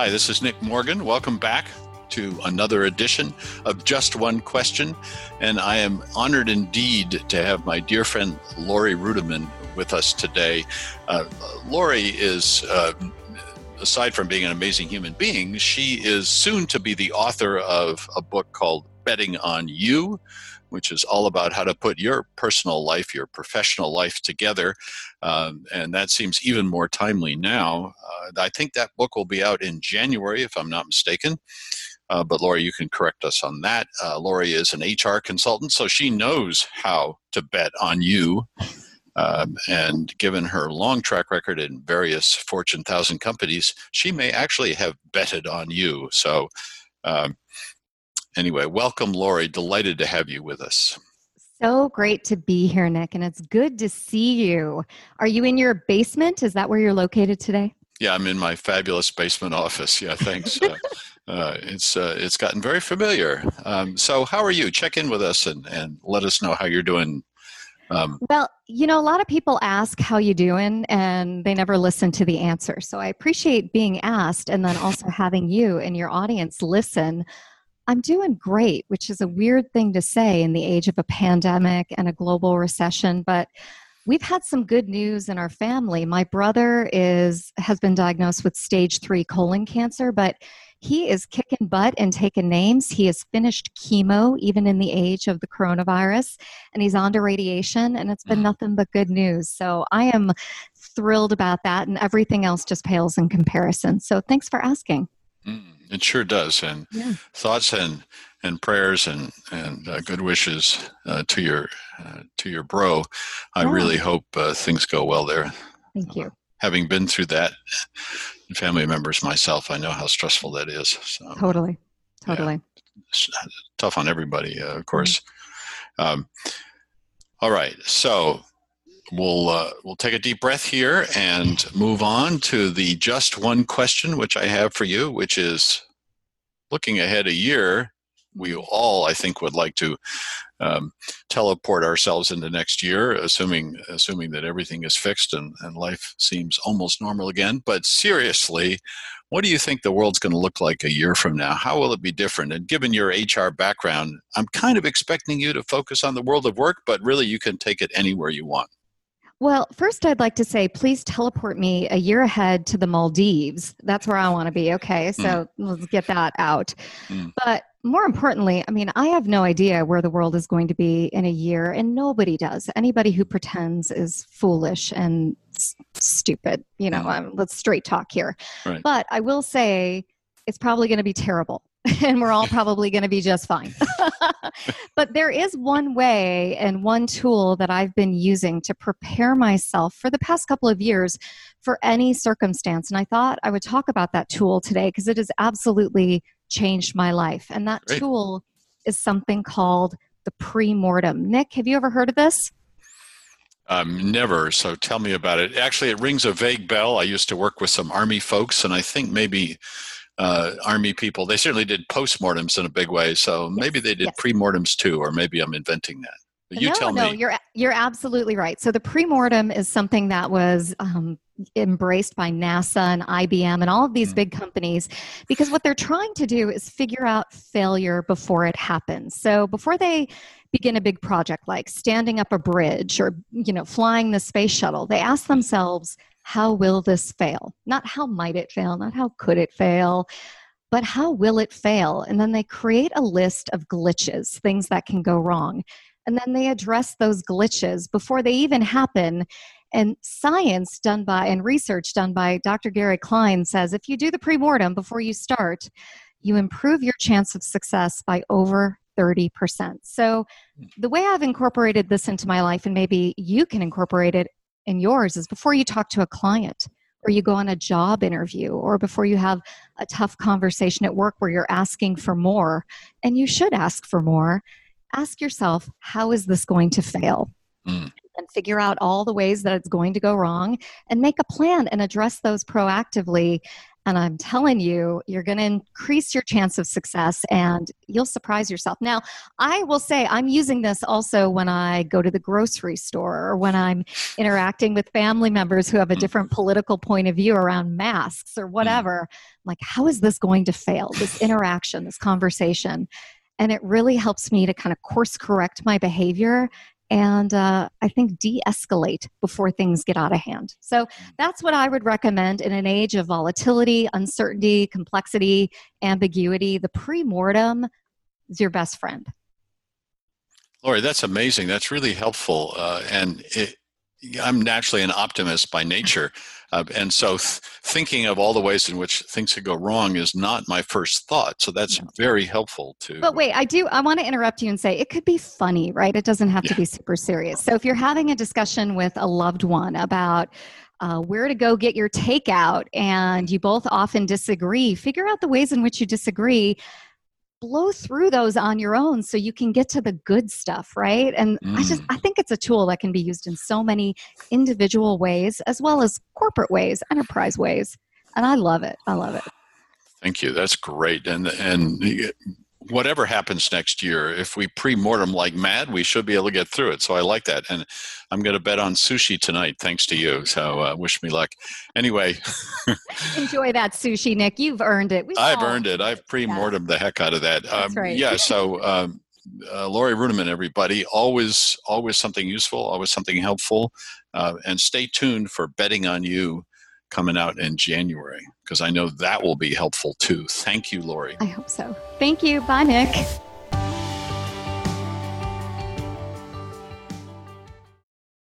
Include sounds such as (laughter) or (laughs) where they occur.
Hi, this is Nick Morgan. Welcome back to another edition of Just One Question. And I am honored indeed to have my dear friend Laurie Ruettimann with us today. Uh, Laurie is. Uh, aside from being an amazing human being, she is soon to be the author of a book called Betting on You, which is all about how to put your personal life, your professional life together. Um, and that seems even more timely now. Uh, I think that book will be out in January, if I'm not mistaken. Uh, but Laurie, you can correct us on that. Uh, Laurie is an HR consultant, so she knows how to bet on you. Um, and given her long track record in various Fortune 1000 companies, she may actually have betted on you. So, um, anyway, welcome, Laurie. Delighted to have you with us. So great to be here, Nick, and it's good to see you. Are you in your basement? Is that where you're located today? Yeah, I'm in my fabulous basement office. Yeah, thanks. uh, (laughs) uh, it's uh, it's gotten very familiar. Um, so, how are you? Check in with us and, and let us know how you're doing. Um, well, you know, a lot of people ask how you doing, and they never listen to the answer. So, I appreciate being asked, and then also having you and your audience listen I'm doing great, which is a weird thing to say in the age of a pandemic and a global recession, but we've had some good news in our family. My brother is has been diagnosed with stage 3 colon cancer, but he is kicking butt and taking names. He has finished chemo even in the age of the coronavirus and he's on to radiation and it's been nothing but good news. So I am thrilled about that and everything else just pales in comparison. So thanks for asking. Mm. It sure does. And yeah. thoughts and and prayers and and uh, good wishes uh, to your uh, to your bro. I oh. really hope uh, things go well there. Thank you. having been through that, family members myself, I know how stressful that is. So, totally, totally. Yeah, tough on everybody, uh, of course. Mm-hmm. Um, all right, so we'll uh, we'll take a deep breath here and move on to the just one question which I have for you, which is looking ahead a year. We all, I think, would like to um, teleport ourselves into next year, assuming assuming that everything is fixed and, and life seems almost normal again. But seriously, what do you think the world's going to look like a year from now? How will it be different? And given your HR background, I'm kind of expecting you to focus on the world of work, but really you can take it anywhere you want. Well, first, I'd like to say, please teleport me a year ahead to the Maldives. That's where I want to be. Okay, so mm. let's get that out. Mm. But more importantly, I mean, I have no idea where the world is going to be in a year, and nobody does. Anybody who pretends is foolish and s- stupid. You know, mm. um, let's straight talk here. Right. But I will say, it's probably going to be terrible. (laughs) and we're all probably going to be just fine. (laughs) but there is one way and one tool that I've been using to prepare myself for the past couple of years for any circumstance. And I thought I would talk about that tool today because it has absolutely changed my life. And that Great. tool is something called the pre-mortem. Nick, have you ever heard of this? Um, never. So tell me about it. Actually, it rings a vague bell. I used to work with some Army folks, and I think maybe uh, army people. They certainly did postmortems in a big way. So yes. maybe they did yes. premortems too, or maybe I'm inventing that. But you no, tell no, me. you're you're absolutely right. So the premortem is something that was um, embraced by NASA and IBM and all of these mm. big companies because what they're trying to do is figure out failure before it happens. So before they begin a big project like standing up a bridge or you know flying the space shuttle, they ask themselves how will this fail? Not how might it fail, not how could it fail, but how will it fail? And then they create a list of glitches, things that can go wrong. And then they address those glitches before they even happen. And science done by and research done by Dr. Gary Klein says if you do the pre-mortem before you start, you improve your chance of success by over 30%. So, hmm. the way I've incorporated this into my life, and maybe you can incorporate it in yours is before you talk to a client or you go on a job interview or before you have a tough conversation at work where you're asking for more and you should ask for more ask yourself how is this going to fail mm. and figure out all the ways that it's going to go wrong and make a plan and address those proactively And I'm telling you, you're going to increase your chance of success and you'll surprise yourself. Now, I will say I'm using this also when I go to the grocery store or when I'm interacting with family members who have a mm. different political point of view around masks or mm. whatever. like, how is this going to fail? This interaction, this conversation. And it really helps me to kind of course correct my behavior and uh, I think de escalate before things get out of hand. So that's what I would recommend in an age of volatility, uncertainty, complexity, ambiguity. The pre mortem is your best friend. Laurie, that's amazing. That's really helpful. Uh, and it, I'm naturally an optimist by nature. Uh, and so th- thinking of all the ways in which things could go wrong is not my first thought. So that's no. very helpful to. But wait, I do, I want to interrupt you and say it could be funny, right? It doesn't have yeah. to be super serious. So if you're having a discussion with a loved one about, uh, where to go get your takeout, and you both often disagree, figure out the ways in which you disagree blow through those on your own so you can get to the good stuff right and mm. i just mm. i think it's a tool that can be used in so many individual ways as well as corporate ways enterprise ways and i love it i love it thank you that's great and and whatever happens next year, if we pre-mortem like mad, we should be able to get through it. So I like that, and I'm going to bet on sushi tonight, thanks to you. So uh, wish me luck. Anyway, (laughs) enjoy that sushi, Nick. You've earned it. We've I've all... earned it. I've pre-mortem yeah. the heck out of that. That's um, right. Yeah. So. (laughs) Um, uh, Laurie Ruettimann, everybody. Always, always something useful, always something helpful, uh, and stay tuned for betting on you coming out in January because I know that will be helpful too. Thank you, Laurie. I hope so. Thank you. Bye, Nick.